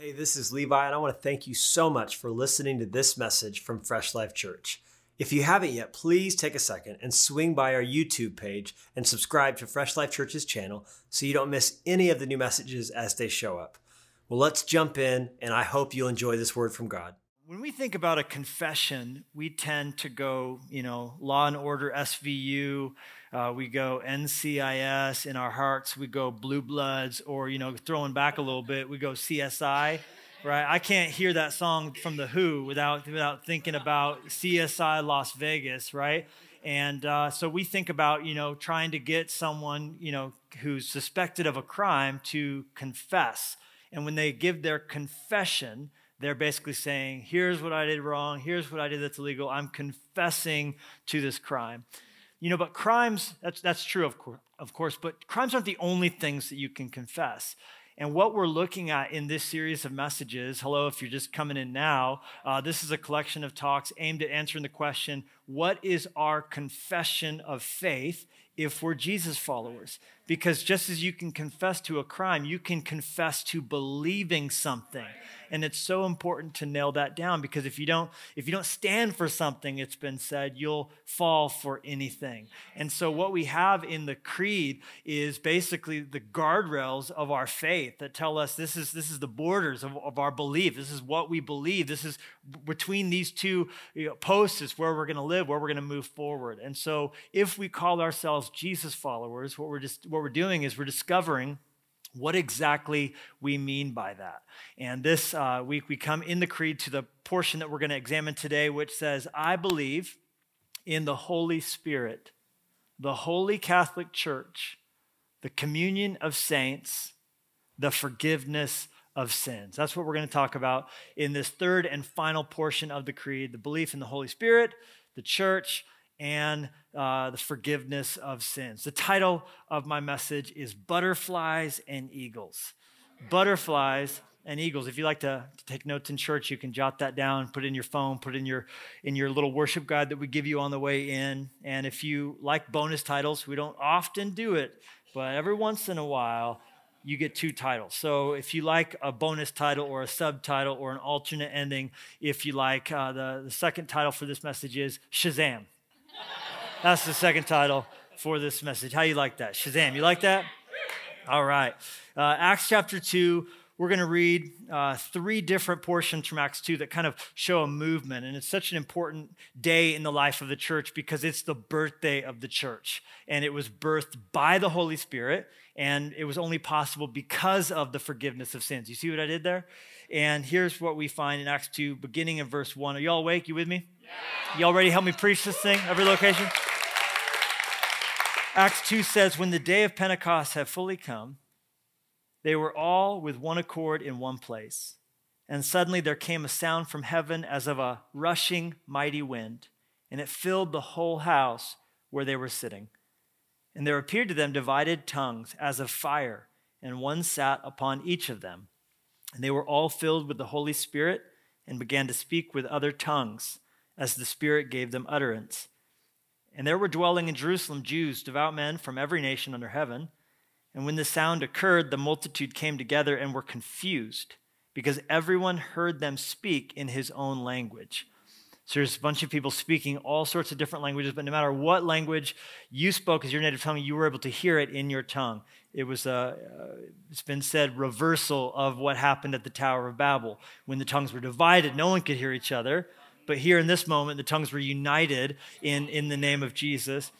Hey, this is Levi, and I want to thank you so much for listening to this message from Fresh Life Church. If you haven't yet, please take a second and swing by our YouTube page and subscribe to Fresh Life Church's channel so you don't miss any of the new messages as they show up. Well, let's jump in, and I hope you'll enjoy this word from God. When we think about a confession, we tend to go, you know, law and order, SVU, uh, we go NCIS in our hearts, we go Blue Bloods, or, you know, throwing back a little bit, we go CSI, right? I can't hear that song from The Who without, without thinking about CSI Las Vegas, right? And uh, so we think about, you know, trying to get someone, you know, who's suspected of a crime to confess. And when they give their confession, they're basically saying, here's what I did wrong, here's what I did that's illegal, I'm confessing to this crime. You know, but crimes, that's, that's true, of, course, of course, but crimes aren't the only things that you can confess. And what we're looking at in this series of messages, hello, if you're just coming in now, uh, this is a collection of talks aimed at answering the question what is our confession of faith if we're Jesus followers? Because just as you can confess to a crime, you can confess to believing something. And it's so important to nail that down because if you don't if you don't stand for something it's been said you'll fall for anything. And so what we have in the creed is basically the guardrails of our faith that tell us this is this is the borders of, of our belief. This is what we believe. This is between these two you know, posts is where we're going to live where we're going to move forward. And so if we call ourselves jesus followers what we're just what we're doing is we're discovering what exactly we mean by that. And this uh, week we come in the creed to the portion that we're going to examine today, which says, I believe in the Holy Spirit, the Holy Catholic Church, the communion of saints, the forgiveness of sins. That's what we're going to talk about in this third and final portion of the creed the belief in the Holy Spirit, the church, and uh, the forgiveness of sins. The title of my message is Butterflies and Eagles. Butterflies and eagles. If you like to, to, take notes in church, you can jot that down, put it in your phone, put it in your in your little worship guide that we give you on the way in. And if you like bonus titles, we don't often do it, but every once in a while, you get two titles. So if you like a bonus title or a subtitle or an alternate ending, if you like, uh, the, the second title for this message is Shazam. That's the second title for this message. How you like that? Shazam, you like that? All right. Uh, Acts chapter 2, we're going to read uh, three different portions from Acts 2 that kind of show a movement. And it's such an important day in the life of the church because it's the birthday of the church. And it was birthed by the Holy Spirit. And it was only possible because of the forgiveness of sins. You see what I did there? And here's what we find in Acts 2, beginning in verse 1. Are y'all awake? You with me? Y'all ready help me preach this thing? Every location? Acts 2 says, When the day of Pentecost had fully come, they were all with one accord in one place. And suddenly there came a sound from heaven as of a rushing mighty wind, and it filled the whole house where they were sitting. And there appeared to them divided tongues as of fire, and one sat upon each of them. And they were all filled with the Holy Spirit and began to speak with other tongues as the Spirit gave them utterance. And there were dwelling in Jerusalem Jews, devout men from every nation under heaven. And when the sound occurred, the multitude came together and were confused, because everyone heard them speak in his own language. So there's a bunch of people speaking all sorts of different languages, but no matter what language you spoke as your native tongue, you were able to hear it in your tongue. It was a, uh, it's been said, reversal of what happened at the Tower of Babel. When the tongues were divided, no one could hear each other. But here in this moment, the tongues were united in, in the name of Jesus.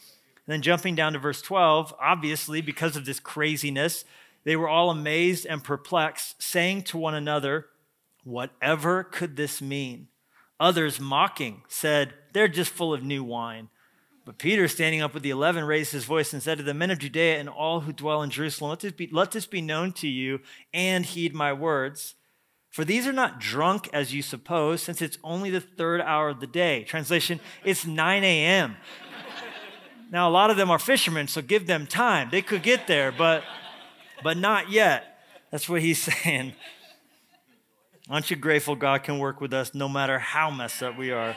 And then jumping down to verse 12, obviously, because of this craziness, they were all amazed and perplexed, saying to one another, Whatever could this mean? Others, mocking, said, They're just full of new wine. But Peter, standing up with the eleven, raised his voice and said to the men of Judea and all who dwell in Jerusalem, Let this be, let this be known to you and heed my words. For these are not drunk as you suppose, since it's only the third hour of the day. Translation, it's 9 a.m. now, a lot of them are fishermen, so give them time. They could get there, but, but not yet. That's what he's saying. Aren't you grateful God can work with us no matter how messed up we are?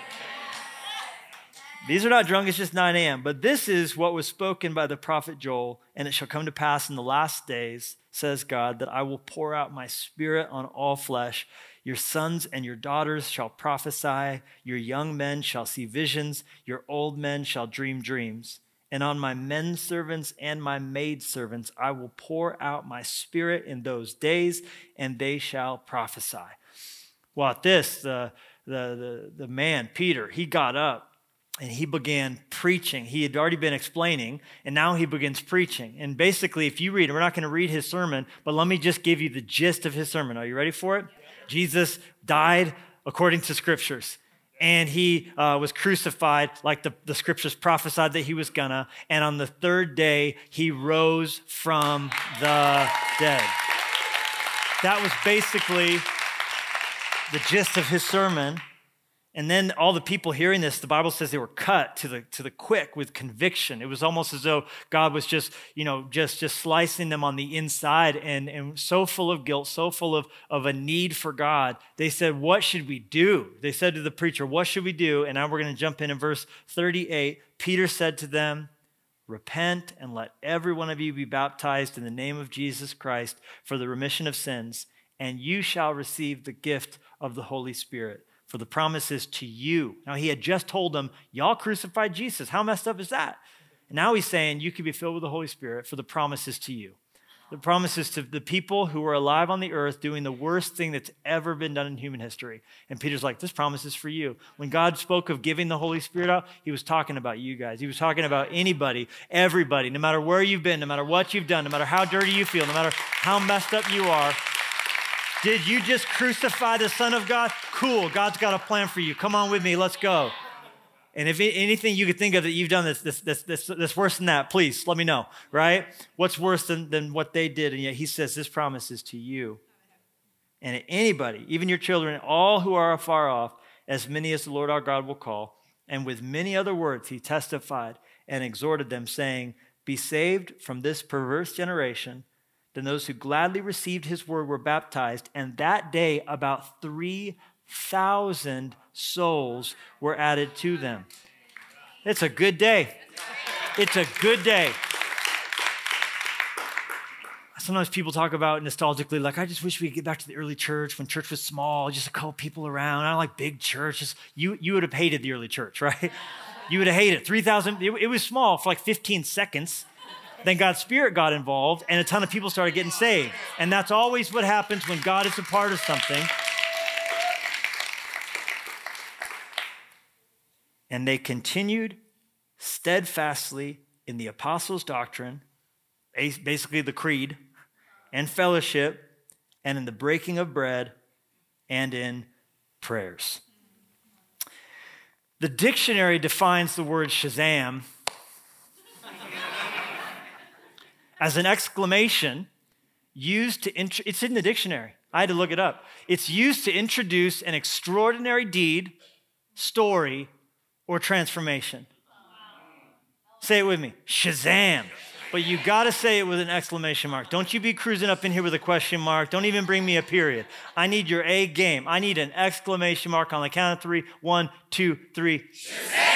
These are not drunk, it's just 9 a.m. But this is what was spoken by the prophet Joel, and it shall come to pass in the last days, says God, that I will pour out my spirit on all flesh. Your sons and your daughters shall prophesy, your young men shall see visions, your old men shall dream dreams. And on my men servants and my maid servants I will pour out my spirit in those days, and they shall prophesy. Well, at this, the, the, the, the man, Peter, he got up and he began preaching. He had already been explaining, and now he begins preaching. And basically, if you read, we're not going to read his sermon, but let me just give you the gist of his sermon. Are you ready for it? Jesus died according to scriptures. And he uh, was crucified like the, the scriptures prophesied that he was gonna. And on the third day, he rose from the dead. That was basically the gist of his sermon. And then all the people hearing this, the Bible says they were cut to the, to the quick with conviction. It was almost as though God was just, you know, just, just slicing them on the inside and, and so full of guilt, so full of, of a need for God. They said, What should we do? They said to the preacher, What should we do? And now we're going to jump in in verse 38. Peter said to them, Repent and let every one of you be baptized in the name of Jesus Christ for the remission of sins, and you shall receive the gift of the Holy Spirit for the promises to you. Now, he had just told them, Y'all crucified Jesus. How messed up is that? And now he's saying, You can be filled with the Holy Spirit for the promises to you. The promises to the people who are alive on the earth doing the worst thing that's ever been done in human history. And Peter's like, This promise is for you. When God spoke of giving the Holy Spirit out, he was talking about you guys. He was talking about anybody, everybody, no matter where you've been, no matter what you've done, no matter how dirty you feel, no matter how messed up you are. Did you just crucify the Son of God? Cool. God's got a plan for you. Come on with me. Let's go. And if anything you could think of that you've done that's, that's, that's, that's, worse than that, please let me know, right? What's worse than, than what they did? And yet he says, This promise is to you. And anybody, even your children, all who are afar off, as many as the Lord our God will call. And with many other words, he testified and exhorted them, saying, Be saved from this perverse generation. Then those who gladly received his word were baptized, and that day about 3,000 souls were added to them. It's a good day. It's a good day. Sometimes people talk about nostalgically, like, I just wish we could get back to the early church when church was small, just a couple people around. I like big churches. You, you would have hated the early church, right? You would have hated 3,000, it, it was small for like 15 seconds then God's Spirit got involved and a ton of people started getting saved. And that's always what happens when God is a part of something. And they continued steadfastly in the apostles' doctrine, basically the creed, and fellowship, and in the breaking of bread, and in prayers. The dictionary defines the word Shazam as an exclamation used to, int- it's in the dictionary. I had to look it up. It's used to introduce an extraordinary deed, story, or transformation. Say it with me Shazam. But you got to say it with an exclamation mark. Don't you be cruising up in here with a question mark. Don't even bring me a period. I need your A game. I need an exclamation mark on the count of three. One, two, three. Shazam!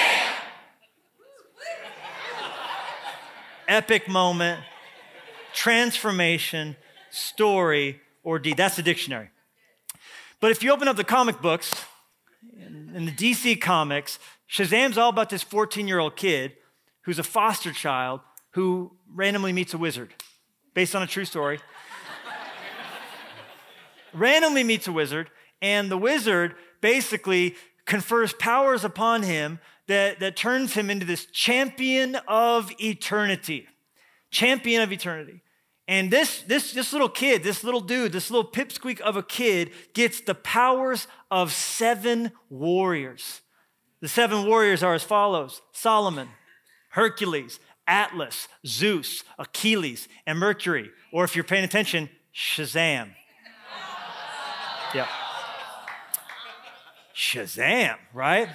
Epic moment transformation, story, or deed. That's the dictionary. But if you open up the comic books, in the DC comics, Shazam's all about this 14 year old kid who's a foster child who randomly meets a wizard, based on a true story. randomly meets a wizard, and the wizard basically confers powers upon him that, that turns him into this champion of eternity. Champion of eternity. And this, this, this little kid, this little dude, this little pipsqueak of a kid gets the powers of seven warriors. The seven warriors are as follows Solomon, Hercules, Atlas, Zeus, Achilles, and Mercury. Or if you're paying attention, Shazam. Yeah. Shazam, right?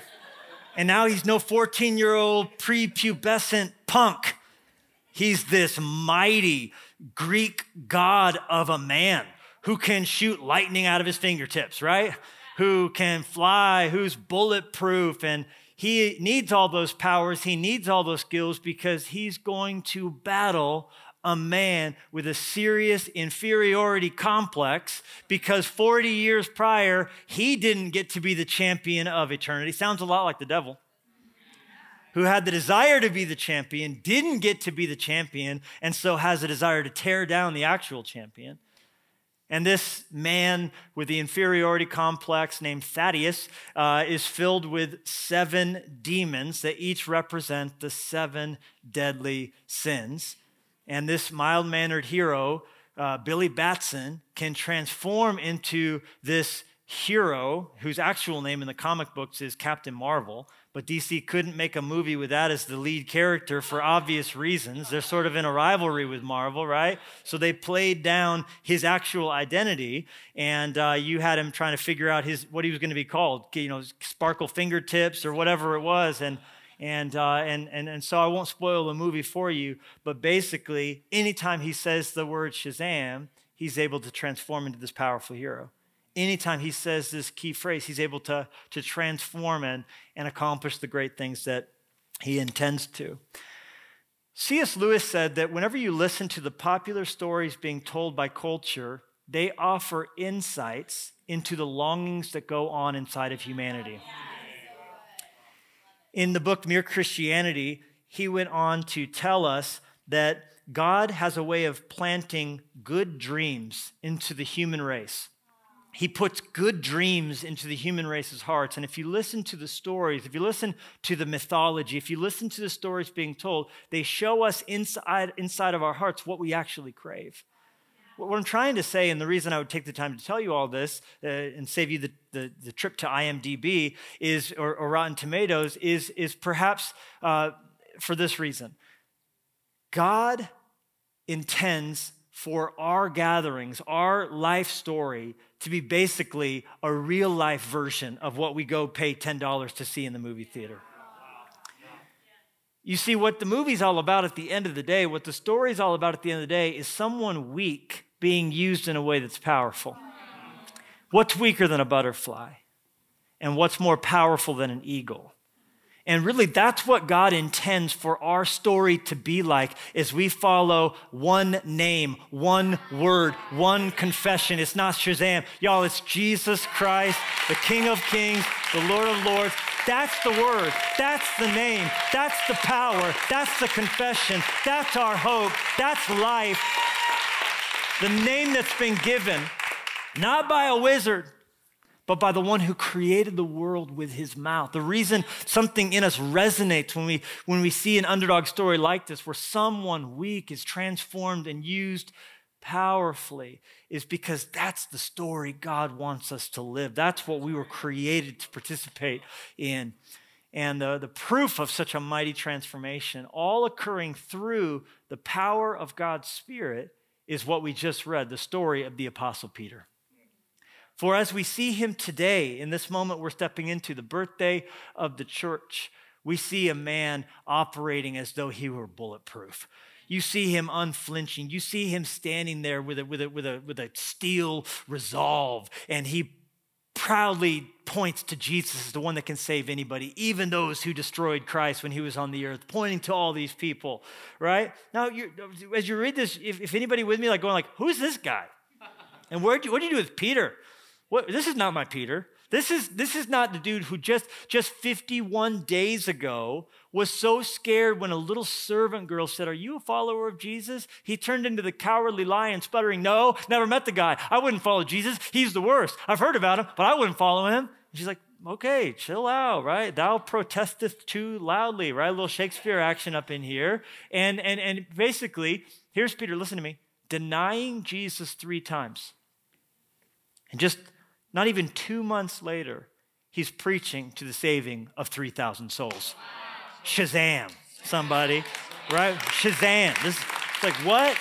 And now he's no 14 year old prepubescent punk. He's this mighty, Greek god of a man who can shoot lightning out of his fingertips, right? Who can fly, who's bulletproof, and he needs all those powers, he needs all those skills because he's going to battle a man with a serious inferiority complex because 40 years prior, he didn't get to be the champion of eternity. Sounds a lot like the devil. Who had the desire to be the champion, didn't get to be the champion, and so has a desire to tear down the actual champion. And this man with the inferiority complex named Thaddeus uh, is filled with seven demons that each represent the seven deadly sins. And this mild mannered hero, uh, Billy Batson, can transform into this hero whose actual name in the comic books is Captain Marvel. But DC couldn't make a movie with that as the lead character for obvious reasons. They're sort of in a rivalry with Marvel, right? So they played down his actual identity, and uh, you had him trying to figure out his what he was going to be called, you know, Sparkle Fingertips or whatever it was, and and, uh, and, and, and so I won't spoil the movie for you, but basically, anytime he says the word Shazam, he's able to transform into this powerful hero. Anytime he says this key phrase, he's able to, to transform and, and accomplish the great things that he intends to. C.S. Lewis said that whenever you listen to the popular stories being told by culture, they offer insights into the longings that go on inside of humanity. In the book Mere Christianity, he went on to tell us that God has a way of planting good dreams into the human race. He puts good dreams into the human race's hearts. And if you listen to the stories, if you listen to the mythology, if you listen to the stories being told, they show us inside, inside of our hearts what we actually crave. What I'm trying to say, and the reason I would take the time to tell you all this uh, and save you the, the, the, trip to IMDb is, or, or Rotten Tomatoes is, is perhaps uh, for this reason God intends for our gatherings, our life story, to be basically a real life version of what we go pay $10 to see in the movie theater. You see, what the movie's all about at the end of the day, what the story's all about at the end of the day, is someone weak being used in a way that's powerful. What's weaker than a butterfly? And what's more powerful than an eagle? And really, that's what God intends for our story to be like is we follow one name, one word, one confession. It's not Shazam. Y'all, it's Jesus Christ, the King of Kings, the Lord of Lords. That's the word. That's the name. That's the power. That's the confession. That's our hope. That's life the name that's been given, not by a wizard, but by the one who created the world with his mouth. The reason something in us resonates when we, when we see an underdog story like this, where someone weak is transformed and used powerfully, is because that's the story God wants us to live. That's what we were created to participate in. And the, the proof of such a mighty transformation, all occurring through the power of God's Spirit, is what we just read the story of the Apostle Peter. For as we see him today, in this moment we're stepping into the birthday of the church, we see a man operating as though he were bulletproof. You see him unflinching. You see him standing there with a, with a, with a, with a steel resolve, and he proudly points to Jesus as the one that can save anybody, even those who destroyed Christ when he was on the earth, pointing to all these people, right? Now, as you read this, if, if, anybody with me, like going like, who's this guy? And where what do you do with Peter? What, this is not my Peter. This is, this is not the dude who just, just 51 days ago was so scared when a little servant girl said, Are you a follower of Jesus? He turned into the cowardly lion, sputtering, No, never met the guy. I wouldn't follow Jesus. He's the worst. I've heard about him, but I wouldn't follow him. And she's like, Okay, chill out, right? Thou protestest too loudly, right? A little Shakespeare action up in here. And, and, and basically, here's Peter, listen to me, denying Jesus three times. And just not even two months later, he's preaching to the saving of 3,000 souls. Shazam, somebody, right? Shazam. This is like what?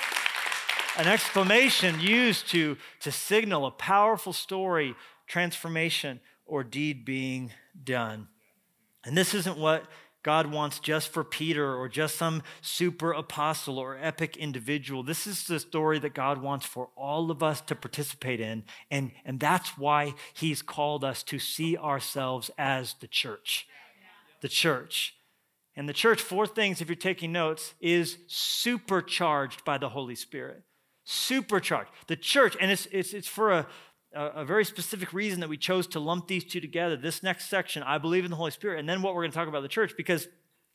An exclamation used to, to signal a powerful story, transformation, or deed being done. And this isn't what God wants just for Peter or just some super apostle or epic individual. This is the story that God wants for all of us to participate in. And, and that's why He's called us to see ourselves as the church. the church. And the church, four things, if you're taking notes, is supercharged by the Holy Spirit. Supercharged. The church, and it's, it's, it's for a, a, very specific reason that we chose to lump these two together. This next section, I believe in the Holy Spirit, and then what we're going to talk about the church, because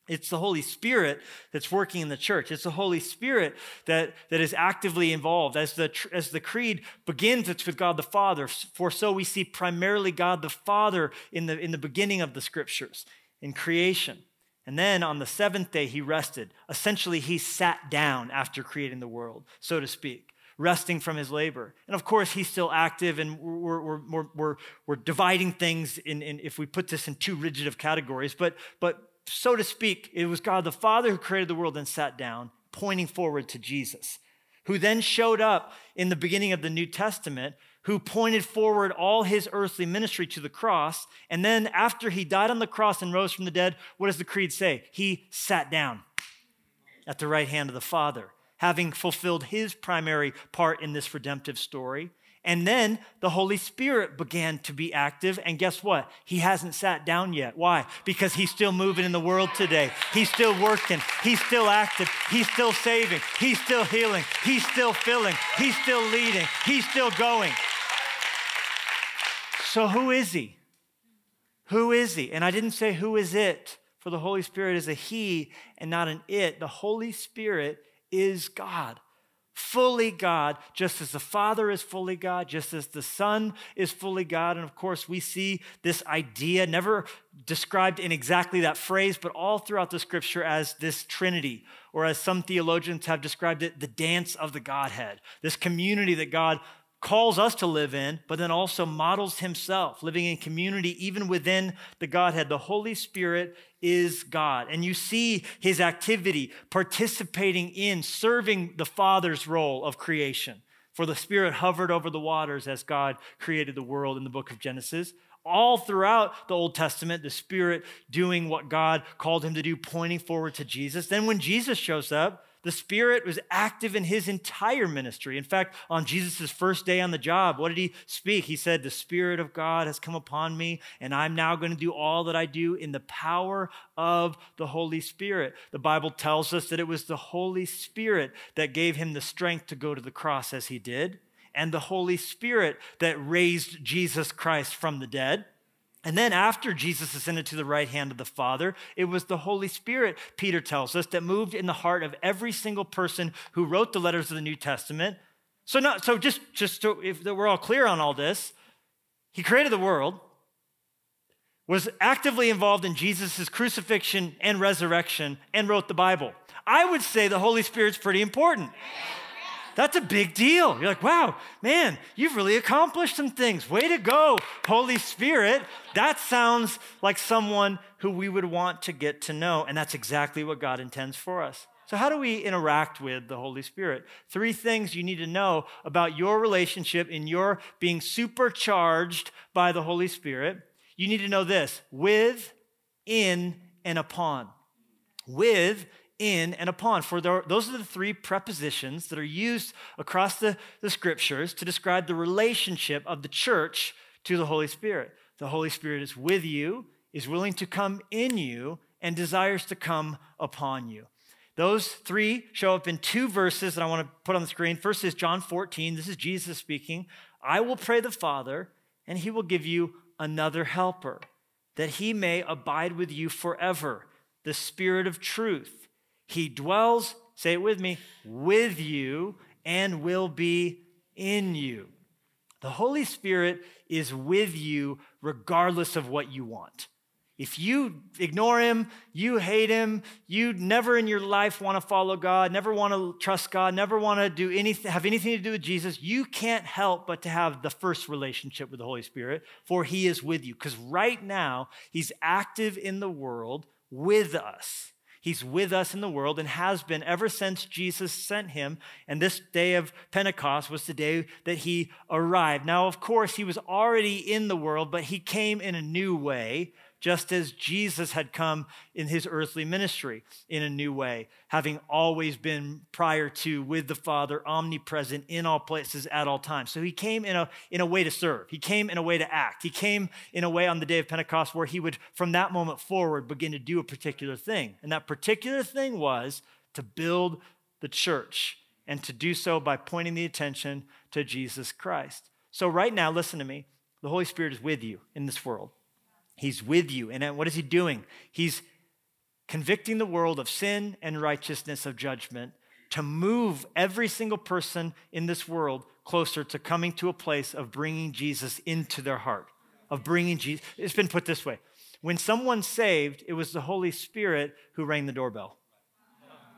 it's the Holy Spirit that's working in the church. It's the Holy Spirit that, that is actively involved. As the, as the creed begins, it's with God the Father. For so we see primarily God the Father in the, in the beginning of the scriptures, in creation. And then on the seventh day, he rested. Essentially, he sat down after creating the world, so to speak resting from his labor. And of course, he's still active, and we're, we're, we're, we're, we're dividing things in, in, if we put this in too rigid of categories. But, but so to speak, it was God the Father who created the world and sat down, pointing forward to Jesus, who then showed up in the beginning of the New Testament, who pointed forward all his earthly ministry to the cross. And then after he died on the cross and rose from the dead, what does the creed say? He sat down at the right hand of the Father, having fulfilled his primary part in this redemptive story. And then the Holy Spirit began to be active. And guess what? He hasn't sat down yet. Why? Because he's still moving in the world today. He's still working. He's still active. He's still saving. He's still healing. He's still filling. He's still leading. He's still going. So, who is he? Who is he? And I didn't say who is it, for the Holy Spirit is a he and not an it. The Holy Spirit is God fully God, just as the Father is fully God, just as the Son is fully God. And of course, we see this idea never described in exactly that phrase, but all throughout the scripture as this Trinity, or as some theologians have described it, the dance of the Godhead, this community that God calls us to live in, but then also models himself, living in community even within the Godhead. The Holy Spirit is God. And you see his activity participating in serving the Father's role of creation. For the Spirit hovered over the waters as God created the world in the book of Genesis. All throughout the Old Testament, the Spirit doing what God called him to do, pointing forward to Jesus. Then when Jesus shows up, the Spirit was active in his entire ministry. In fact, on Jesus' first day on the job, what did he speak? He said, The Spirit of God has come upon me, and I'm now going to do all that I do in the power of the Holy Spirit. The Bible tells us that it was the Holy Spirit that gave him the strength to go to the cross as he did, and the Holy Spirit that raised Jesus Christ from the dead. And then, after Jesus ascended to the right hand of the Father, it was the Holy Spirit, Peter tells us, that moved in the heart of every single person who wrote the letters of the New Testament. So, not, so just, just to, if we're all clear on all this, he created the world, was actively involved in Jesus' crucifixion and resurrection, and wrote the Bible. I would say the Holy Spirit's pretty important. That's a big deal. You're like, wow, man, you've really accomplished some things. Way to go, Holy Spirit. That sounds like someone who we would want to get to know. And that's exactly what God intends for us. So, how do we interact with the Holy Spirit? Three things you need to know about your relationship in your being supercharged by the Holy Spirit. You need to know this with, in, and upon. With in, and upon. For there, those are the three prepositions that are used across the, the scriptures to describe the relationship of the church to the Holy Spirit. The Holy Spirit is with you, is willing to come in you, and desires to come upon you. Those three show up in two verses that I want to put on the screen. First is John 14. This is Jesus speaking. I will pray the Father, and he will give you another helper, that he may abide with you forever, the Spirit of truth he dwells, say it with me, with you and will be in you. The Holy Spirit is with you regardless of what you want. If you ignore him, you hate him, you never in your life want to follow God, never want to trust God, never want to do anything, have anything to do with Jesus, you can't help but to have the first relationship with the Holy Spirit, for he is with you. Because right now, he's active in the world with us. He's with us in the world and has been ever since Jesus sent him. And this day of Pentecost was the day that he arrived. Now, of course, he was already in the world, but he came in a new way just as Jesus had come in his earthly ministry in a new way, having always been prior to with the Father, omnipresent in all places at all times. So he came in a, in a way to serve, he came in a way to act, he came in a way on the day of Pentecost where he would, from that moment forward, begin to do a particular thing. And that particular thing was to build the church and to do so by pointing the attention to Jesus Christ. So, right now, listen to me. The Holy Spirit is with you in this world. He's with you. And uh, what is He doing? He's convicting the world of sin and righteousness of judgment to move every single person in this world closer to coming to a place of bringing Jesus into their heart, of bringing Jesus. It's been put this way when someone's saved, it was the Holy Spirit who rang the doorbell.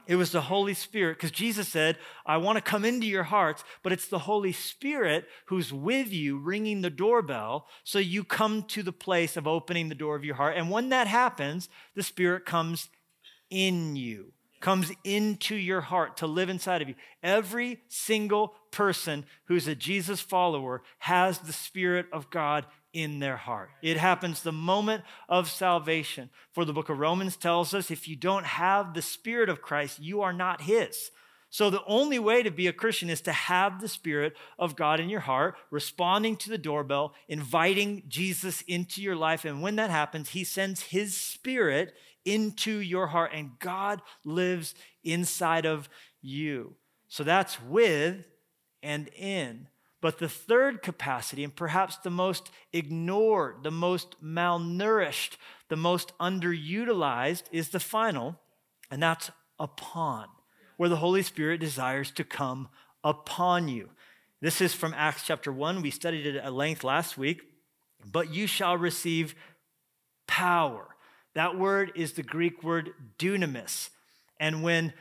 It was the Holy Spirit, because Jesus said, I want to come into your hearts, but it's the Holy Spirit who's with you ringing the doorbell. So you come to the place of opening the door of your heart. And when that happens, the Spirit comes in you, comes into your heart to live inside of you. Every single person who's a Jesus follower has the Spirit of God in their heart. It happens the moment of salvation. For the book of Romans tells us if you don't have the Spirit of Christ, you are not His. So, the only way to be a Christian is to have the Spirit of God in your heart, responding to the doorbell, inviting Jesus into your life. And when that happens, He sends His Spirit into your heart, and God lives inside of you. So, that's with and in. But the third capacity, and perhaps the most ignored, the most malnourished, the most underutilized, is the final, and that's upon, where the Holy Spirit desires to come upon you. This is from Acts chapter 1. We studied it at length last week. But you shall receive power. That word is the Greek word dunamis. And when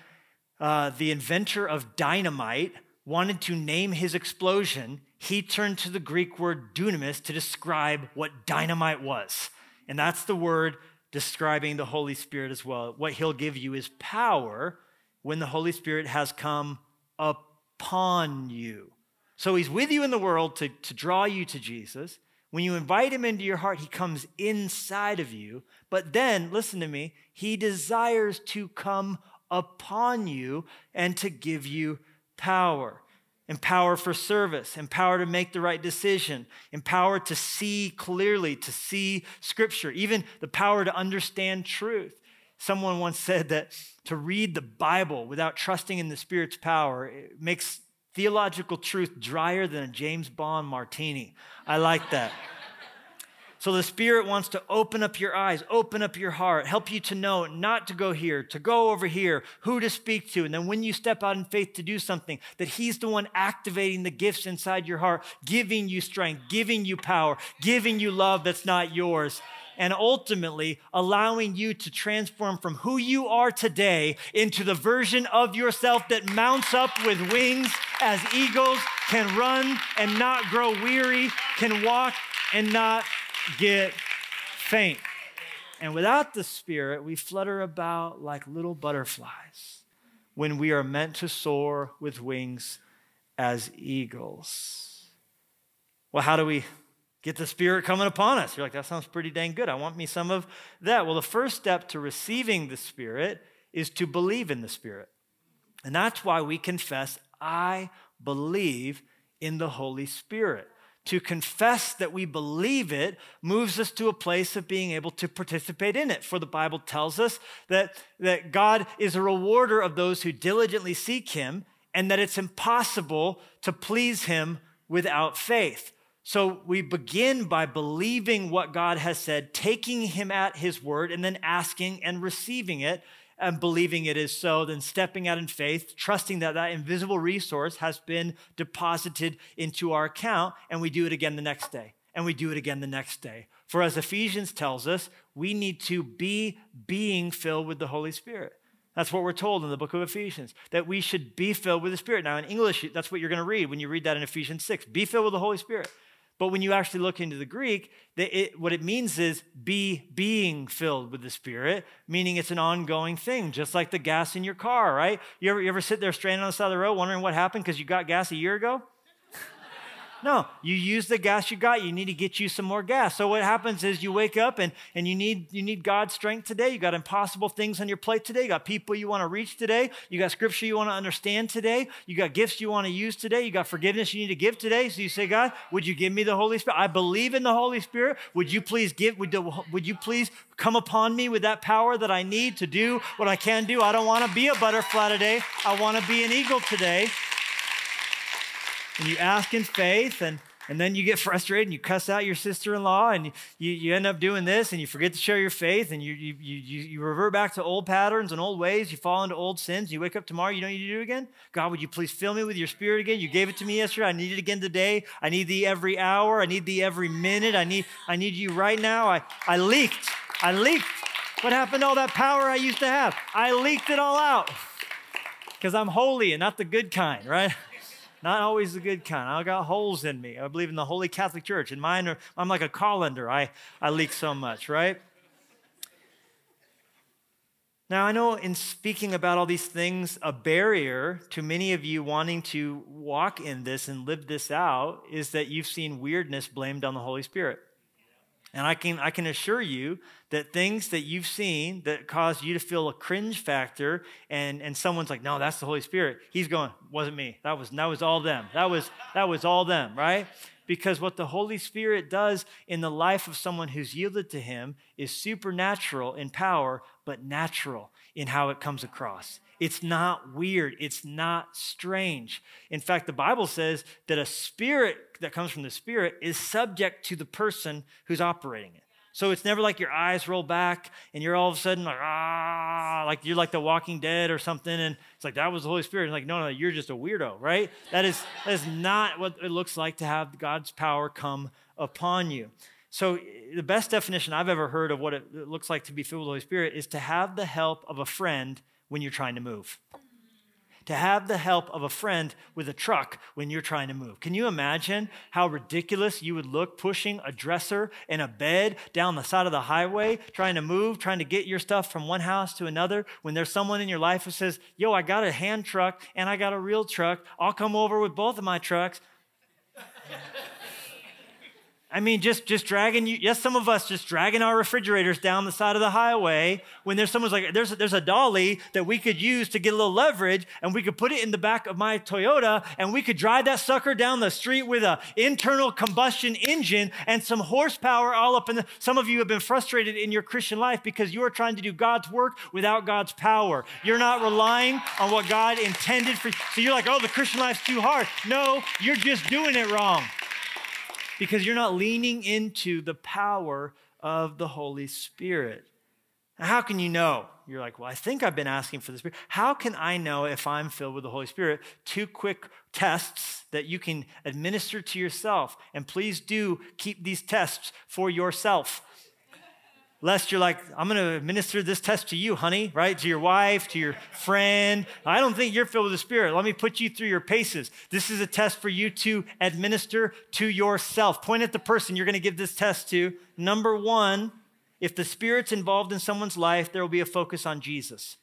uh, the inventor of dynamite wanted to name his explosion, he turned to the Greek word dunamis to describe what dynamite was. And that's the word describing the Holy Spirit as well. What he'll give you is power when the Holy Spirit has come upon you. So he's with you in the world to, to draw you to Jesus. When you invite him into your heart, he comes inside of you. But then, listen to me, he desires to come upon you and to give you power. Empower for service, empower to make the right decision, empower to see clearly, to see scripture, even the power to understand truth. Someone once said that to read the Bible without trusting in the Spirit's power makes theological truth drier than a James Bond martini. I like that. So the Spirit wants to open up your eyes, open up your heart, help you to know not to go here, to go over here, who to speak to. And then when you step out in faith to do something, that He's the one activating the gifts inside your heart, giving you strength, giving you power, giving you love that's not yours. And ultimately allowing you to transform from who you are today into the version of yourself that mounts up with wings as eagles, can run and not grow weary, can walk and not get faint. And without the Spirit, we flutter about like little butterflies when we are meant to soar with wings as eagles. Well, how do we get the Spirit coming upon us? You're like, that sounds pretty dang good. I want me some of that. Well, the first step to receiving the Spirit is to believe in the Spirit. And that's why we confess, I believe in the Holy Spirit to confess that we believe it moves us to a place of being able to participate in it. For the Bible tells us that, that God is a rewarder of those who diligently seek Him and that it's impossible to please Him without faith. So we begin by believing what God has said, taking Him at His word, and then asking and receiving it and believing it is so, then stepping out in faith, trusting that that invisible resource has been deposited into our account, and we do it again the next day, and we do it again the next day. For as Ephesians tells us, we need to be being filled with the Holy Spirit. That's what we're told in the book of Ephesians, that we should be filled with the Spirit. Now, in English, that's what you're going to read when you read that in Ephesians 6 be filled with the Holy Spirit. But when you actually look into the Greek, it, what it means is be being filled with the Spirit, meaning it's an ongoing thing, just like the gas in your car, right? You ever, you ever sit there stranded on the side of the road wondering what happened because you got gas a year ago? No, you use the gas you got. You need to get you some more gas. So what happens is you wake up and, and you need you need God's strength today. You got impossible things on your plate today. You got people you want to reach today. You got scripture you want to understand today. You got gifts you want to use today. You got forgiveness you need to give today. So you say, God, would you give me the Holy Spirit? I believe in the Holy Spirit. Would you please give, would, would you please come upon me with that power that I need to do what I can do? I don't want to be a butterfly today. I want to be an eagle today and you ask in faith and and then you get frustrated and you cuss out your sister-in-law and you, you end up doing this and you forget to share your faith and you, you, you, you revert back to old patterns and old ways. You fall into old sins. You wake up tomorrow you know you do again? God would you please fill me with your spirit again? You gave it to me yesterday. I need it again today. I need thee every hour. I need thee every minute. I need i need you right now. I, I leaked. I leaked. What happened to all that power i used to have? I leaked it all out. Because i'm holey and not the good kind right not always the good kind. I got holes in me. I believe in the Holy Catholic Church, and mine are, I'm like a colander. I, I leak so much, right? Now, I know in speaking about all these things, a barrier to many of you wanting to walk in this and live this out is that you've seen weirdness blamed on the Holy Spirit. And I can, I can assure you that things that you've seen that cause you to feel a cringe factor, and, and someone's like, no, that's the Holy Spirit. He's going, wasn't me. That was, that was all them. That was, that was all them, right? Because what the Holy Spirit does in the life of someone who's yielded to Him is supernatural in power, but natural in how it comes across. It's not weird. It's not strange. In fact, the Bible says that a spirit that comes from the Spirit is subject to the person who's operating it. So it's never like your eyes roll back and you're all of a sudden like, ah, like you're like the walking dead or something. And it's like, that was the Holy Spirit. And like, no, no, you're just a weirdo, right? That is, that is not what it looks like to have God's power come upon you. So the best definition I've ever heard of what it looks like to be filled with the Holy Spirit is to have the help of a friend when you're trying to move. To have the help of a friend with a truck when you're trying to move. Can you imagine how ridiculous you would look pushing a dresser and a bed down the side of the highway, trying to move, trying to get your stuff from one house to another, when there's someone in your life who says, Yo, I got a hand truck and I got a real truck. I'll come over with both of my trucks. I mean, just, just dragging you, yes, some of us just dragging our refrigerators down the side of the highway when there's someone's like, there's, there's a dolly that we could use to get a little leverage and we could put it in the back of my Toyota and we could drive that sucker down the street with an internal combustion engine and some horsepower all up in the, some of you have been frustrated in your Christian life because you are trying to do God's work without God's power. You're not relying on what God intended for. So you're like, oh, the Christian life's too hard. No, you're just doing it wrong because you're not leaning into the power of the Holy Spirit. Now, how can you know? You're like, well, I think I've been asking for the Spirit. How can I know if I'm filled with the Holy Spirit? Two quick tests that you can administer to yourself. And please do keep these tests for yourself lest you're like, I'm going to administer this test to you, honey, right? To your wife, to your friend. I don't think you're filled with the Spirit. Let me put you through your paces. This is a test for you to administer to yourself. Point at the person you're going to give this test to. Number one, if the Spirit's involved in someone's life, there will be a focus on Jesus.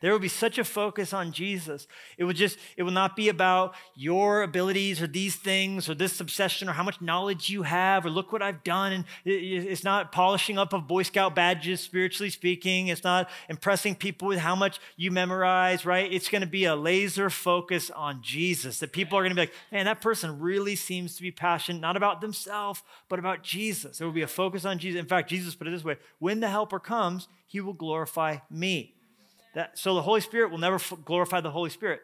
There will be such a focus on Jesus. It will just, it will not be about your abilities or these things or this obsession or how much knowledge you have or look what I've done. And it's not polishing up of Boy Scout badges, spiritually speaking. It's not impressing people with how much you memorize, right? It's going to be a laser focus on Jesus. That people are going to be like, man, that person really seems to be passionate, not about themselves, but about Jesus. There will be a focus on Jesus. In fact, Jesus put it this way when the helper comes, he will glorify me. That, so the Holy Spirit will never f- glorify the Holy Spirit.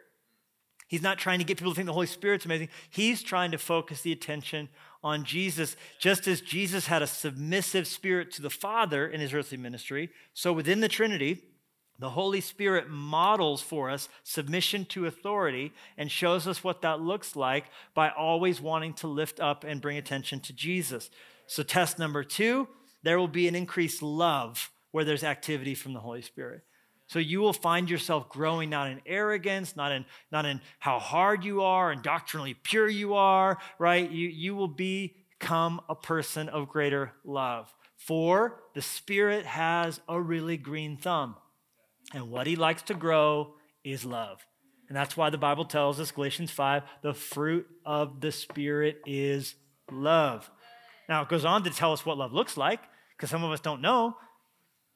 He's not trying to get people to think the Holy Spirit's amazing. He's trying to focus the attention on Jesus. Just as Jesus had a submissive spirit to the Father in his earthly ministry, so within the Trinity, the Holy Spirit models for us submission to authority and shows us what that looks like by always wanting to lift up and bring attention to Jesus. So, test number two there will be an increased love where there's activity from the Holy Spirit. So you will find yourself growing not in arrogance, not in, not in how hard you are and doctrinally pure you are, right? You, you will become a person of greater love. For the Spirit has a really green thumb. And what he likes to grow is love. And that's why the Bible tells us, Galatians 5, the fruit of the Spirit is love. Now, it goes on to tell us what love looks like, because some of us don't know.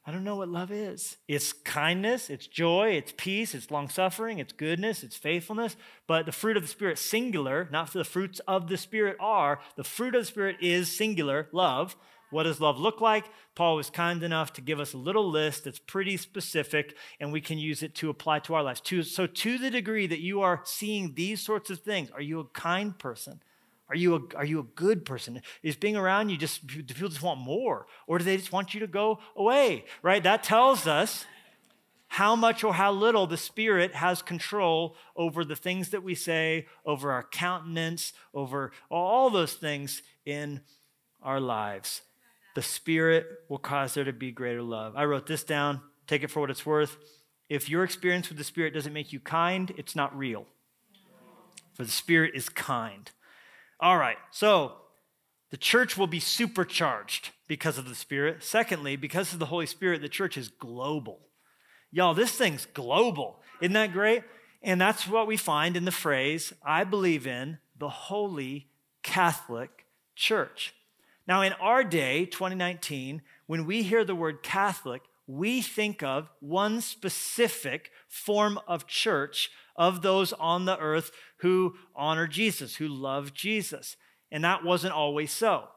I don't know what love is. It's kindness, it's joy, it's peace, it's long suffering, it's goodness, it's faithfulness. But the fruit of the Spirit, singular, not the fruits of the Spirit are. The fruit of the Spirit is singular, love. What does love look like? Paul was kind enough to give us a little list that's pretty specific, and we can use it to apply to our lives. So, to the degree that you are seeing these sorts of things, are you a kind person? Are you a, are you a good person? Is being around you just, do people just want more? Or do they just want you to go away, right? That tells us how much or how little the Spirit has control over the things that we say, over our countenance, over all those things in our lives. The Spirit will cause there to be greater love. I wrote this down, take it for what it's worth. If your experience with the Spirit doesn't make you kind, it's not real. For the Spirit is kind. All right, so the church will be supercharged because of the Spirit. Secondly, because of the Holy Spirit, the church is global. Y'all, this thing's global. Isn't that great? And that's what we find in the phrase, I believe in the Holy Catholic Church. Now, in our day, 2019, when we hear the word Catholic, we think of one specific form of church of those on the earth who honor Jesus, who love Jesus. And that wasn't always so.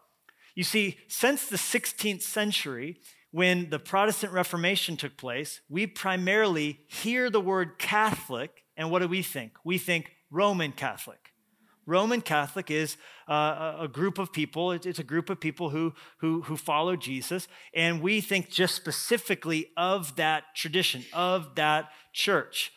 You see, since the 16th century, when the Protestant Reformation took place, we primarily hear the word Catholic, and what do we think? We think Roman Catholic. Roman Catholic is uh, a group of people, it's a group of people who, who, who follow Jesus, and we think just specifically of that tradition, of that church.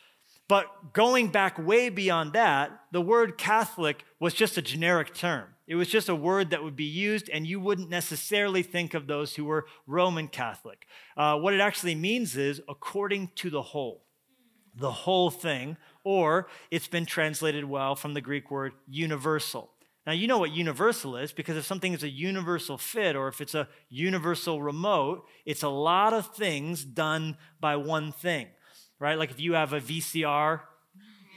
But going back way beyond that, the word Catholic was just a generic term. It was just a word that would be used, and you wouldn't necessarily think of those who were Roman Catholic. Uh, what it actually means is according to the whole, the whole thing, or it's been translated well from the Greek word universal. Now, you know what universal is because if something is a universal fit or if it's a universal remote, it's a lot of things done by one thing right? Like if you have a VCR,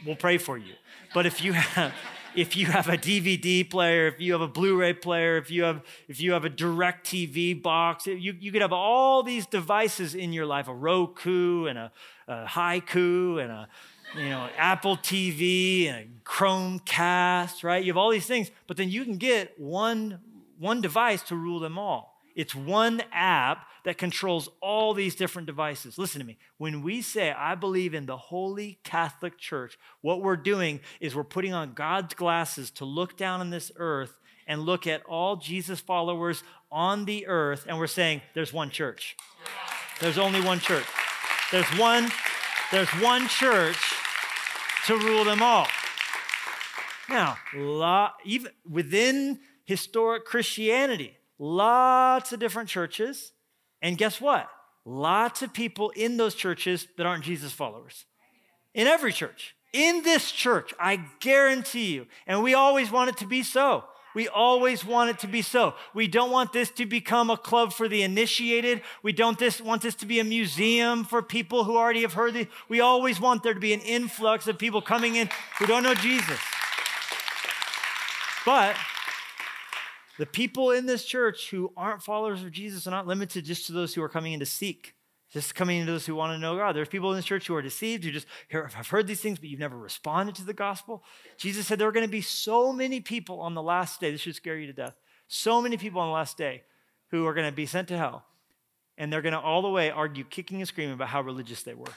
we'll pray for you. But if you have if you have a DVD player, if you have a Blu-ray player, if you have if you have a DirecTV box, you, you could have all these devices in your life, a Roku and a, a Haiku and a you know, Apple TV and a Chromecast, right? You have all these things, but then you can get one, one device to rule them all. It's one app that controls all these different devices. Listen to me. When we say, I believe in the Holy Catholic Church, what we're doing is we're putting on God's glasses to look down on this earth and look at all Jesus followers on the earth, and we're saying, there's one church. There's only one church. There's one, there's one church to rule them all. Now, even within historic Christianity, lots of different churches. And guess what? Lots of people in those churches that aren't Jesus followers. In every church. In this church, I guarantee you. And we always want it to be so. We always want it to be so. We don't want this to become a club for the initiated. We don't this, want this to be a museum for people who already have heard it. We always want there to be an influx of people coming in who don't know Jesus. But the people in this church who aren't followers of Jesus are not limited just to those who are coming in to seek, just coming into those who want to know God. There's people in this church who are deceived, who just have heard these things, but you've never responded to the gospel. Jesus said there are going to be so many people on the last day. This should scare you to death. So many people on the last day who are going to be sent to hell. And they're going to all the way argue, kicking and screaming about how religious they were.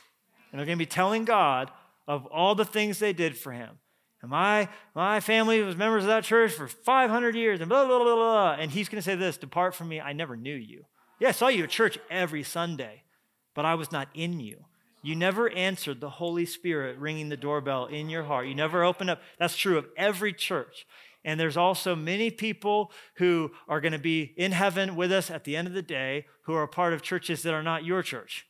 And they're going to be telling God of all the things they did for him. And my, my family was members of that church for 500 years, and blah, blah, blah, blah. And he's going to say this Depart from me, I never knew you. Yeah, I saw you at church every Sunday, but I was not in you. You never answered the Holy Spirit ringing the doorbell in your heart. You never opened up. That's true of every church. And there's also many people who are going to be in heaven with us at the end of the day who are a part of churches that are not your church.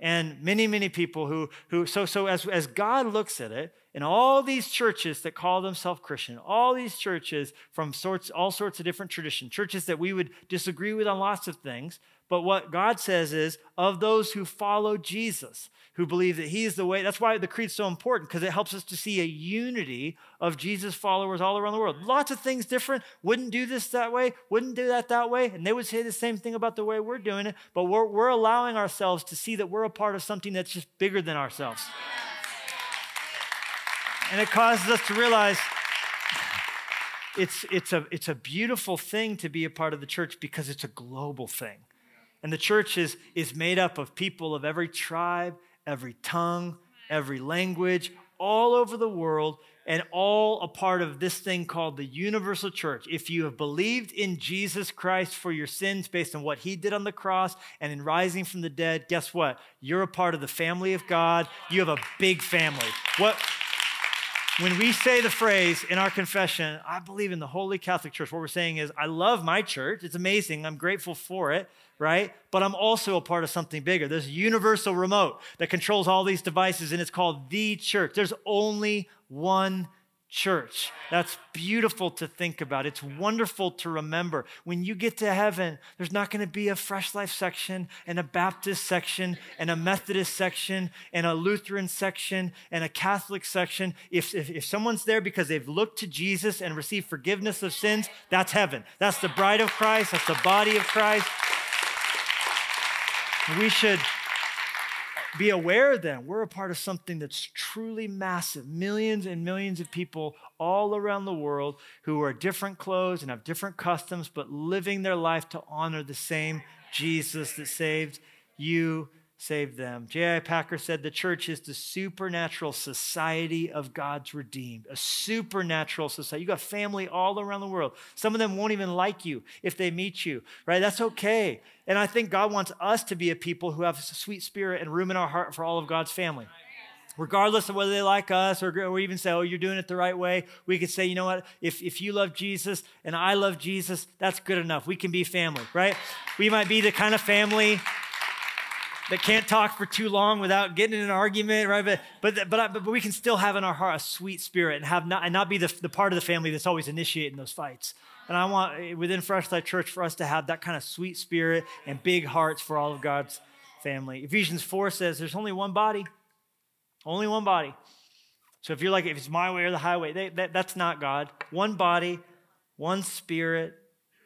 And many, many people who, who so, so as, as God looks at it, And all these churches that call themselves Christian, all these churches from sorts, all sorts of different traditions, churches that we would disagree with on lots of things, but what God says is, of those who follow Jesus, who believe that He is the way, that's why the creed's so important, because it helps us to see a unity of Jesus followers all around the world. Lots of things different, wouldn't do this that way, wouldn't do that that way, and they would say the same thing about the way we're doing it, but we're, we're allowing ourselves to see that we're a part of something that's just bigger than ourselves. And it causes us to realize it's, it's, a, it's a beautiful thing to be a part of the church because it's a global thing. And the church is, is made up of people of every tribe, every tongue, every language, all over the world, and all a part of this thing called the universal church. If you have believed in Jesus Christ for your sins based on what he did on the cross and in rising from the dead, guess what? You're a part of the family of God. You have a big family. What when we say the phrase in our confession, I believe in the Holy Catholic Church, what we're saying is, I love my church. It's amazing. I'm grateful for it, right? But I'm also a part of something bigger. There's a universal remote that controls all these devices, and it's called the church. There's only one church. That's beautiful to think about. It's wonderful to remember. When you get to heaven, there's not going to be a Fresh Life section and a Baptist section and a Methodist section and a Lutheran section and a Catholic section. If, if, if someone's there because they've looked to Jesus and received forgiveness of sins, that's heaven. That's the bride of Christ, that's the body of Christ. We should be aware then, we're a part of something that's truly massive. Millions and millions of people all around the world who wear different clothes and have different customs, but living their life to honor the same Jesus that saved you saved them. J.I. Packer said the church is the supernatural society of God's redeemed, a supernatural society. You got family all around the world. Some of them won't even like you if they meet you, right? That's okay. And I think God wants us to be a people who have a sweet spirit and room in our heart for all of God's family. Regardless of whether they like us or, or even say, oh, you're doing it the right way, we could say, you know what, if, if you love Jesus and I love Jesus, that's good enough. We can be family, right? We might be the kind of family that can't talk for too long without getting in an argument, right? But but but, but we can still have in our heart a sweet spirit and have not and not be the, the part of the family that's always initiating those fights. And I want eh, within Fresh Life Church for us to have that kind of sweet spirit and big hearts for all of God's family. Ephesians 4 says there's only one body, only one body. So if you're like, if it's my way or the highway, they, that, that's not God. One body, one spirit,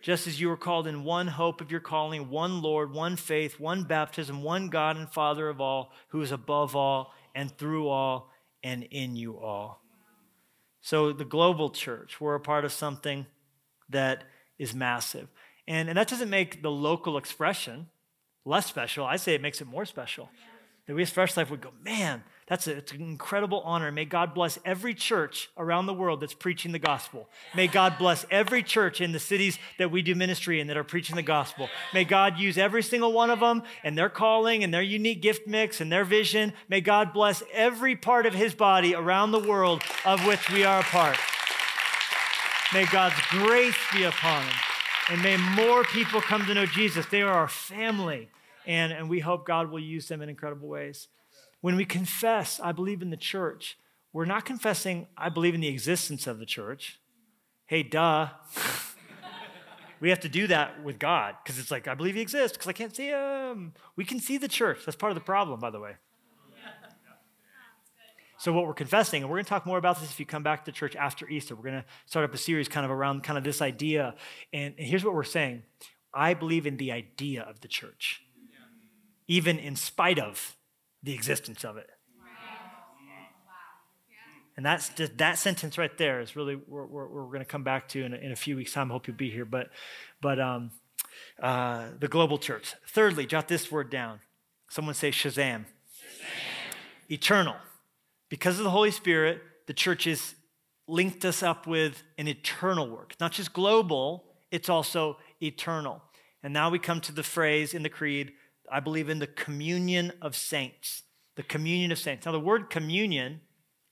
just as you were called in one hope of your calling, one Lord, one faith, one baptism, one God and Father of all, who is above all and through all and in you all. So, the global church, we're a part of something that is massive. And, and that doesn't make the local expression less special. I say it makes it more special. That we as Fresh Life would go, man, that's a, an incredible honor. May God bless every church around the world that's preaching the gospel. May God bless every church in the cities that we do ministry in that are preaching the gospel. May God use every single one of them and their calling and their unique gift mix and their vision. May God bless every part of his body around the world of which we are a part. May God's grace be upon them. And may more people come to know Jesus. They are our family. And, and we hope God will use them in incredible ways. When we confess, I believe in the church, we're not confessing, I believe in the existence of the church. Hey, duh. we have to do that with God because it's like, I believe he exists because I can't see him. We can see the church. That's part of the problem, by the way. So what we're confessing, and we're going to talk more about this if you come back to church after Easter. We're going to start up a series kind of around kind of this idea. And here's what we're saying. I believe in the idea of the church, even in spite of the existence of it. And that's just, that sentence right there is really what we're, we're going to come back to in a, in a, few weeks' time. I hope you'll be here. But, but um, uh, the global church. Thirdly, jot this word down. Someone say Shazam. Shazam. Eternal. Because of the Holy Spirit, the church has linked us up with an eternal work. Not just global, it's also eternal. And now we come to the phrase in the creed I believe in the communion of saints. The communion of saints. Now, the word communion,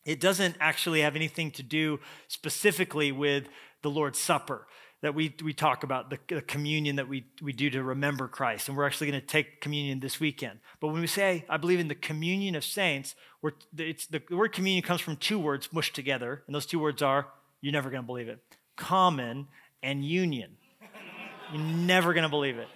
it doesn't actually have anything to do specifically with the Lord's Supper. that we, we talk about, the, the communion that we, we do to remember Christ. And we're actually going to take communion this weekend. But when we say, I believe in the communion of saints, we're, it's, the, the word communion comes from two words mushed together. And those two words are, you're never going to believe it, common and union. You're never going to believe it.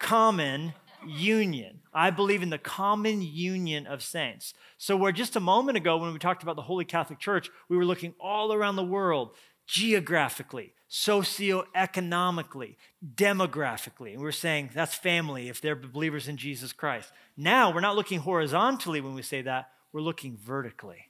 Common union. I believe in the common union of saints. So, where just a moment ago, when we talked about the Holy Catholic Church, we were looking all around the world geographically, socioeconomically, demographically. And we're saying that's family if they're believers in Jesus Christ. Now, we're not looking horizontally when we say that, we're looking vertically.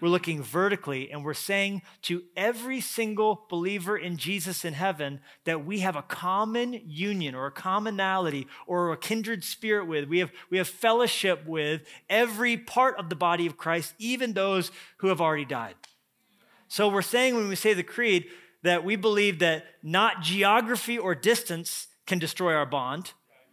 We're looking vertically and we're saying to every single believer in Jesus in heaven that we have a common union or a commonality or a kindred spirit with. We have, we have fellowship with every part of the body of Christ, even those who have already died. So we're saying when we say the creed that we believe that not geography or distance can destroy our bond,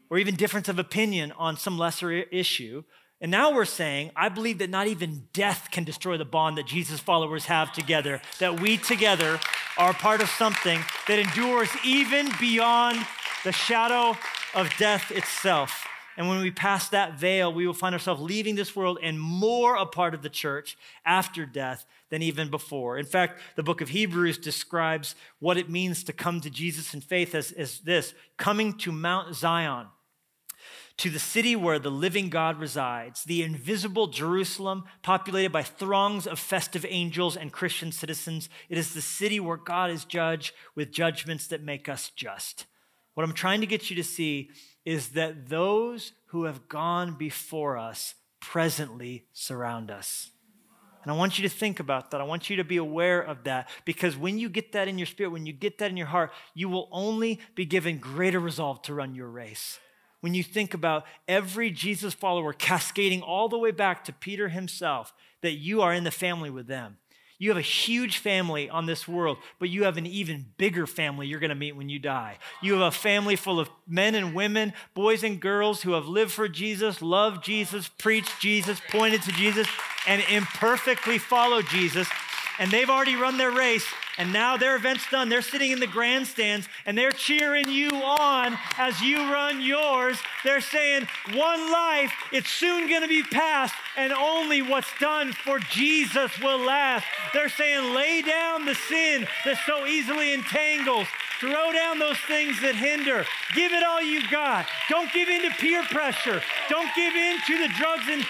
or even difference of opinion on some lesser issue. And now we're saying, I believe that not even death can destroy the bond that Jesus followers have together, that we together are part of something that endures even beyond the shadow of death itself. And when we pass that veil, we will find ourselves leaving this world and more a part of the church after death than even before. In fact, the book of Hebrews describes what it means to come to Jesus in faith as, as this coming to Mount Zion, to the city where the living God resides, the invisible Jerusalem, populated by throngs of festive angels and Christian citizens. It is the city where God is judge with judgments that make us just. What I'm trying to get you to see is that those who have gone before us presently surround us. And I want you to think about that. I want you to be aware of that because when you get that in your spirit, when you get that in your heart, you will only be given greater resolve to run your race. When you think about every Jesus follower cascading all the way back to Peter himself, that you are in the family with them. You have a huge family on this world, but you have an even bigger family you're going to meet when you die. You have a family full of men and women, boys and girls who have lived for Jesus, loved Jesus, preached Jesus, pointed to Jesus, and imperfectly followed Jesus. And they've already run their race, and now their event's done. They're sitting in the grandstands and they're cheering you on as you run yours. They're saying, One life, it's soon going to be past, and only what's done for Jesus will last. They're saying, Lay down the sin that so easily entangles. Throw down those things that hinder. Give it all you've got. Don't give in to peer pressure. Don't give in to the drugs and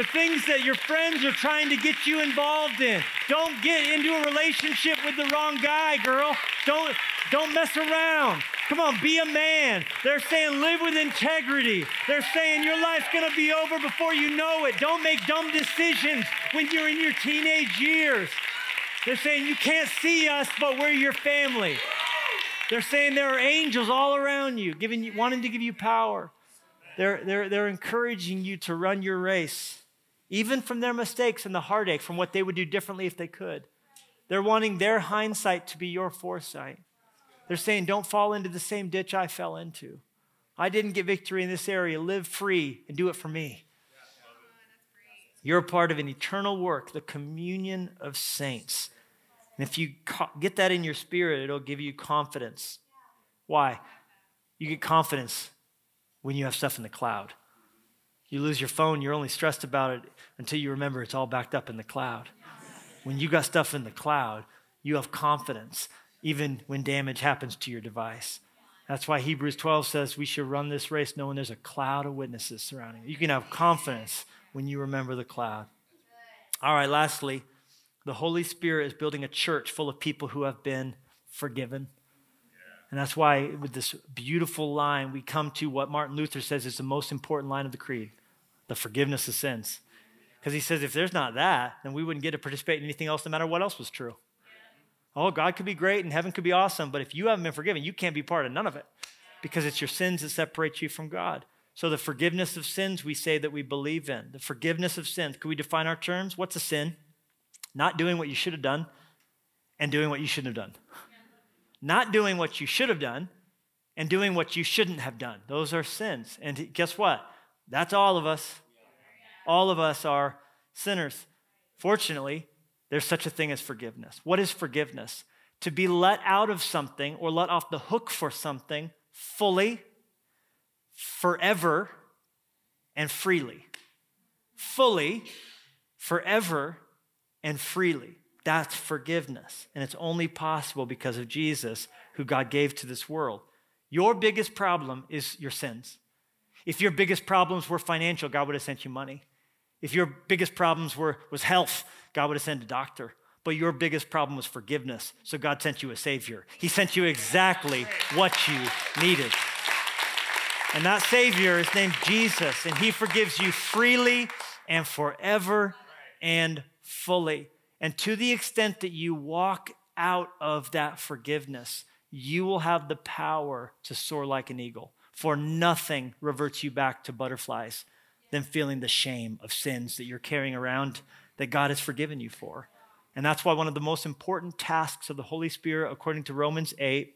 the things that your friends are trying to get you involved in. Don't get into a relationship with the wrong guy, girl. Don't don't mess around. Come on, be a man. They're saying live with integrity. They're saying your life's going to be over before you know it. Don't make dumb decisions when you're in your teenage years. They're saying you can't see us, but we're your family. They're saying there are angels all around you, giving you, wanting to give you power. They're, they're, they're encouraging you to run your race even from their mistakes and the heartache, from what they would do differently if they could. They're wanting their hindsight to be your foresight. They're saying, don't fall into the same ditch I fell into. I didn't get victory in this area. Live free and do it for me. You're a part of an eternal work, the communion of saints. And if you get that in your spirit, it'll give you confidence. Why? You get confidence when you have stuff in the cloud. You lose your phone, you're only stressed about it until you remember it's all backed up in the cloud. When you got stuff in the cloud, you have confidence, even when damage happens to your device. That's why Hebrews 12 says we should run this race knowing there's a cloud of witnesses surrounding you. You can have confidence when you remember the cloud. All right, lastly, the Holy Spirit is building a church full of people who have been forgiven. And that's why, with this beautiful line, we come to what Martin Luther says is the most important line of the Creed the forgiveness of sins. Because he says if there's not that, then we wouldn't get to participate in anything else, no matter what else was true. Oh, God could be great and heaven could be awesome, but if you haven't been forgiven, you can't be part of none of it because it's your sins that separate you from God. So, the forgiveness of sins we say that we believe in. The forgiveness of sins, could we define our terms? What's a sin? Not doing what you should have done and doing what you shouldn't have done. Not doing what you should have done and doing what you shouldn't have done. Those are sins. And guess what? That's all of us. All of us are sinners. Fortunately, there's such a thing as forgiveness. What is forgiveness? to be let out of something or let off the hook for something fully, forever, and freely. Fully, forever, and freely. That's forgiveness. And it's only possible because of Jesus, who God gave to this world. Your biggest problem is your sins. If your biggest problems were financial, God would have sent you money. If your biggest problems were was health, God would have sent a doctor. But your biggest problem was forgiveness. So God sent you a savior. He sent you exactly what you needed. And that savior is named Jesus, and he forgives you freely and forever and fully. And to the extent that you walk out of that forgiveness, you will have the power to soar like an eagle. For nothing reverts you back to butterflies than feeling the shame of sins that you're carrying around that God has forgiven you for. And that's why one of the most important tasks of the Holy Spirit, according to Romans 8,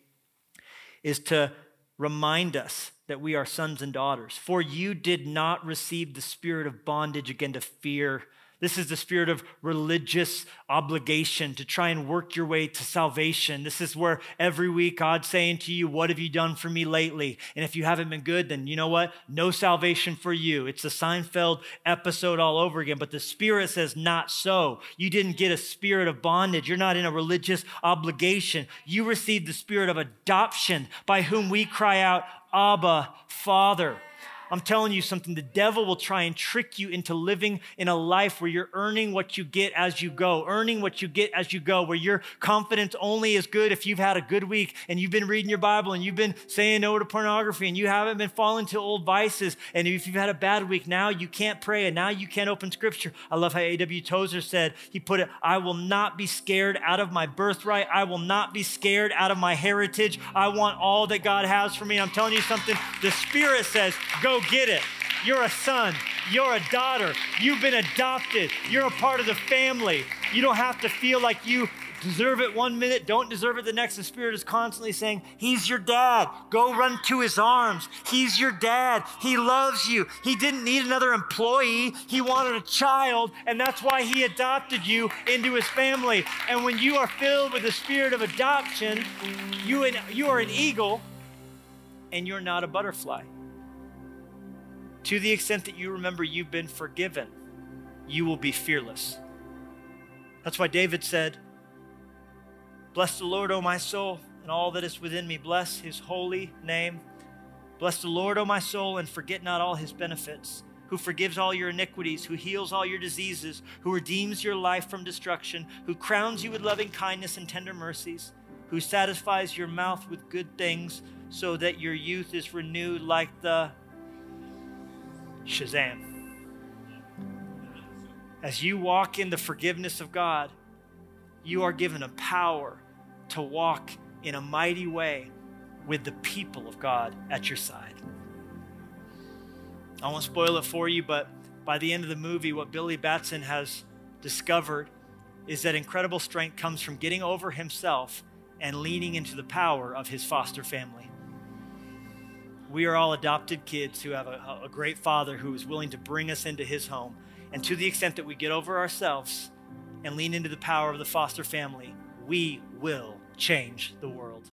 is to remind us that we are sons and daughters. For you did not receive the spirit of bondage again to fear this is the spirit of religious obligation to try and work your way to salvation. This is where every week God's saying to you, What have you done for me lately? And if you haven't been good, then you know what? No salvation for you. It's the Seinfeld episode all over again. But the spirit says, Not so. You didn't get a spirit of bondage. You're not in a religious obligation. You received the spirit of adoption by whom we cry out, Abba, Father. I'm telling you something. The devil will try and trick you into living in a life where you're earning what you get as you go, earning what you get as you go, where your confidence only is good if you've had a good week and you've been reading your Bible and you've been saying no to pornography and you haven't been falling to old vices. And if you've had a bad week, now you can't pray and now you can't open scripture. I love how A.W. Tozer said, he put it, I will not be scared out of my birthright. I will not be scared out of my heritage. I want all that God has for me. I'm telling you something. The Spirit says, go get it. You're a son. You're a daughter. You've been adopted. You're a part of the family. You don't have to feel like you deserve it one minute, don't deserve it the next. The Spirit is constantly saying, He's your dad. Go run to His arms. He's your dad. He loves you. He didn't need another employee, He wanted a child, and that's why He adopted you into His family. And when you are filled with the Spirit of adoption, you, you are an eagle and you're not a butterfly. To the extent that you remember you've been forgiven, you will be fearless. That's why David said, Bless the Lord, O my soul, and all that is within me. Bless his holy name. Bless the Lord, O my soul, and forget not all his benefits, who forgives all your iniquities, who heals all your diseases, who redeems your life from destruction, who crowns you with loving kindness and tender mercies, who satisfies your mouth with good things, so that your youth is renewed like the Shazam. As you walk in the forgiveness of God, you are given a power to walk in a mighty way with the people of God at your side. I won't spoil it for you, but by the end of the movie, what Billy Batson has discovered is that incredible strength comes from getting over himself and leaning into the power of his foster family. We are all adopted kids who have a, a great father who is willing to bring us into his home. And to the extent that we get over ourselves and lean into the power of the foster family, we will change the world.